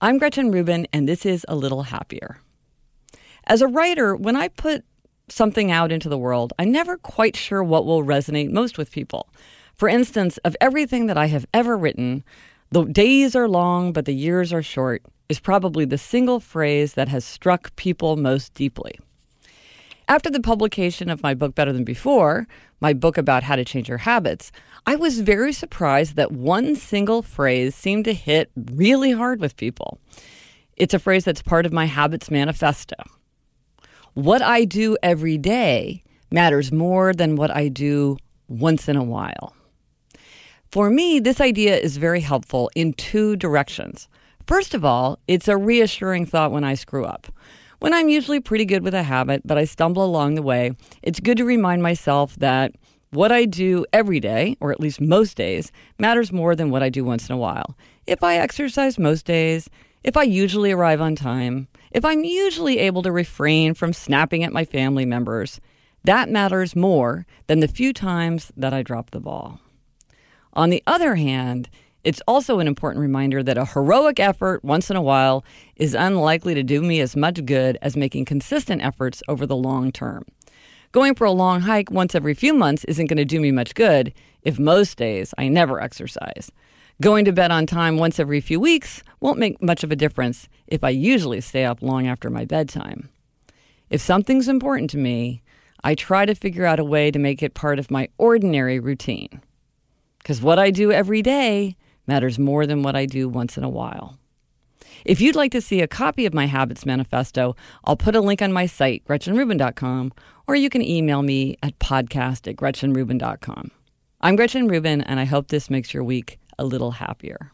I'm Gretchen Rubin, and this is A Little Happier. As a writer, when I put something out into the world, I'm never quite sure what will resonate most with people. For instance, of everything that I have ever written, the days are long, but the years are short is probably the single phrase that has struck people most deeply. After the publication of my book Better Than Before, my book about how to change your habits, I was very surprised that one single phrase seemed to hit really hard with people. It's a phrase that's part of my Habits Manifesto. What I do every day matters more than what I do once in a while. For me, this idea is very helpful in two directions. First of all, it's a reassuring thought when I screw up. When I'm usually pretty good with a habit, but I stumble along the way, it's good to remind myself that what I do every day, or at least most days, matters more than what I do once in a while. If I exercise most days, if I usually arrive on time, if I'm usually able to refrain from snapping at my family members, that matters more than the few times that I drop the ball. On the other hand, it's also an important reminder that a heroic effort once in a while is unlikely to do me as much good as making consistent efforts over the long term. Going for a long hike once every few months isn't going to do me much good if most days I never exercise. Going to bed on time once every few weeks won't make much of a difference if I usually stay up long after my bedtime. If something's important to me, I try to figure out a way to make it part of my ordinary routine. Because what I do every day matters more than what I do once in a while. If you'd like to see a copy of my Habits Manifesto, I'll put a link on my site, GretchenRubin.com, or you can email me at podcast at GretchenRubin.com. I'm Gretchen Rubin, and I hope this makes your week a little happier.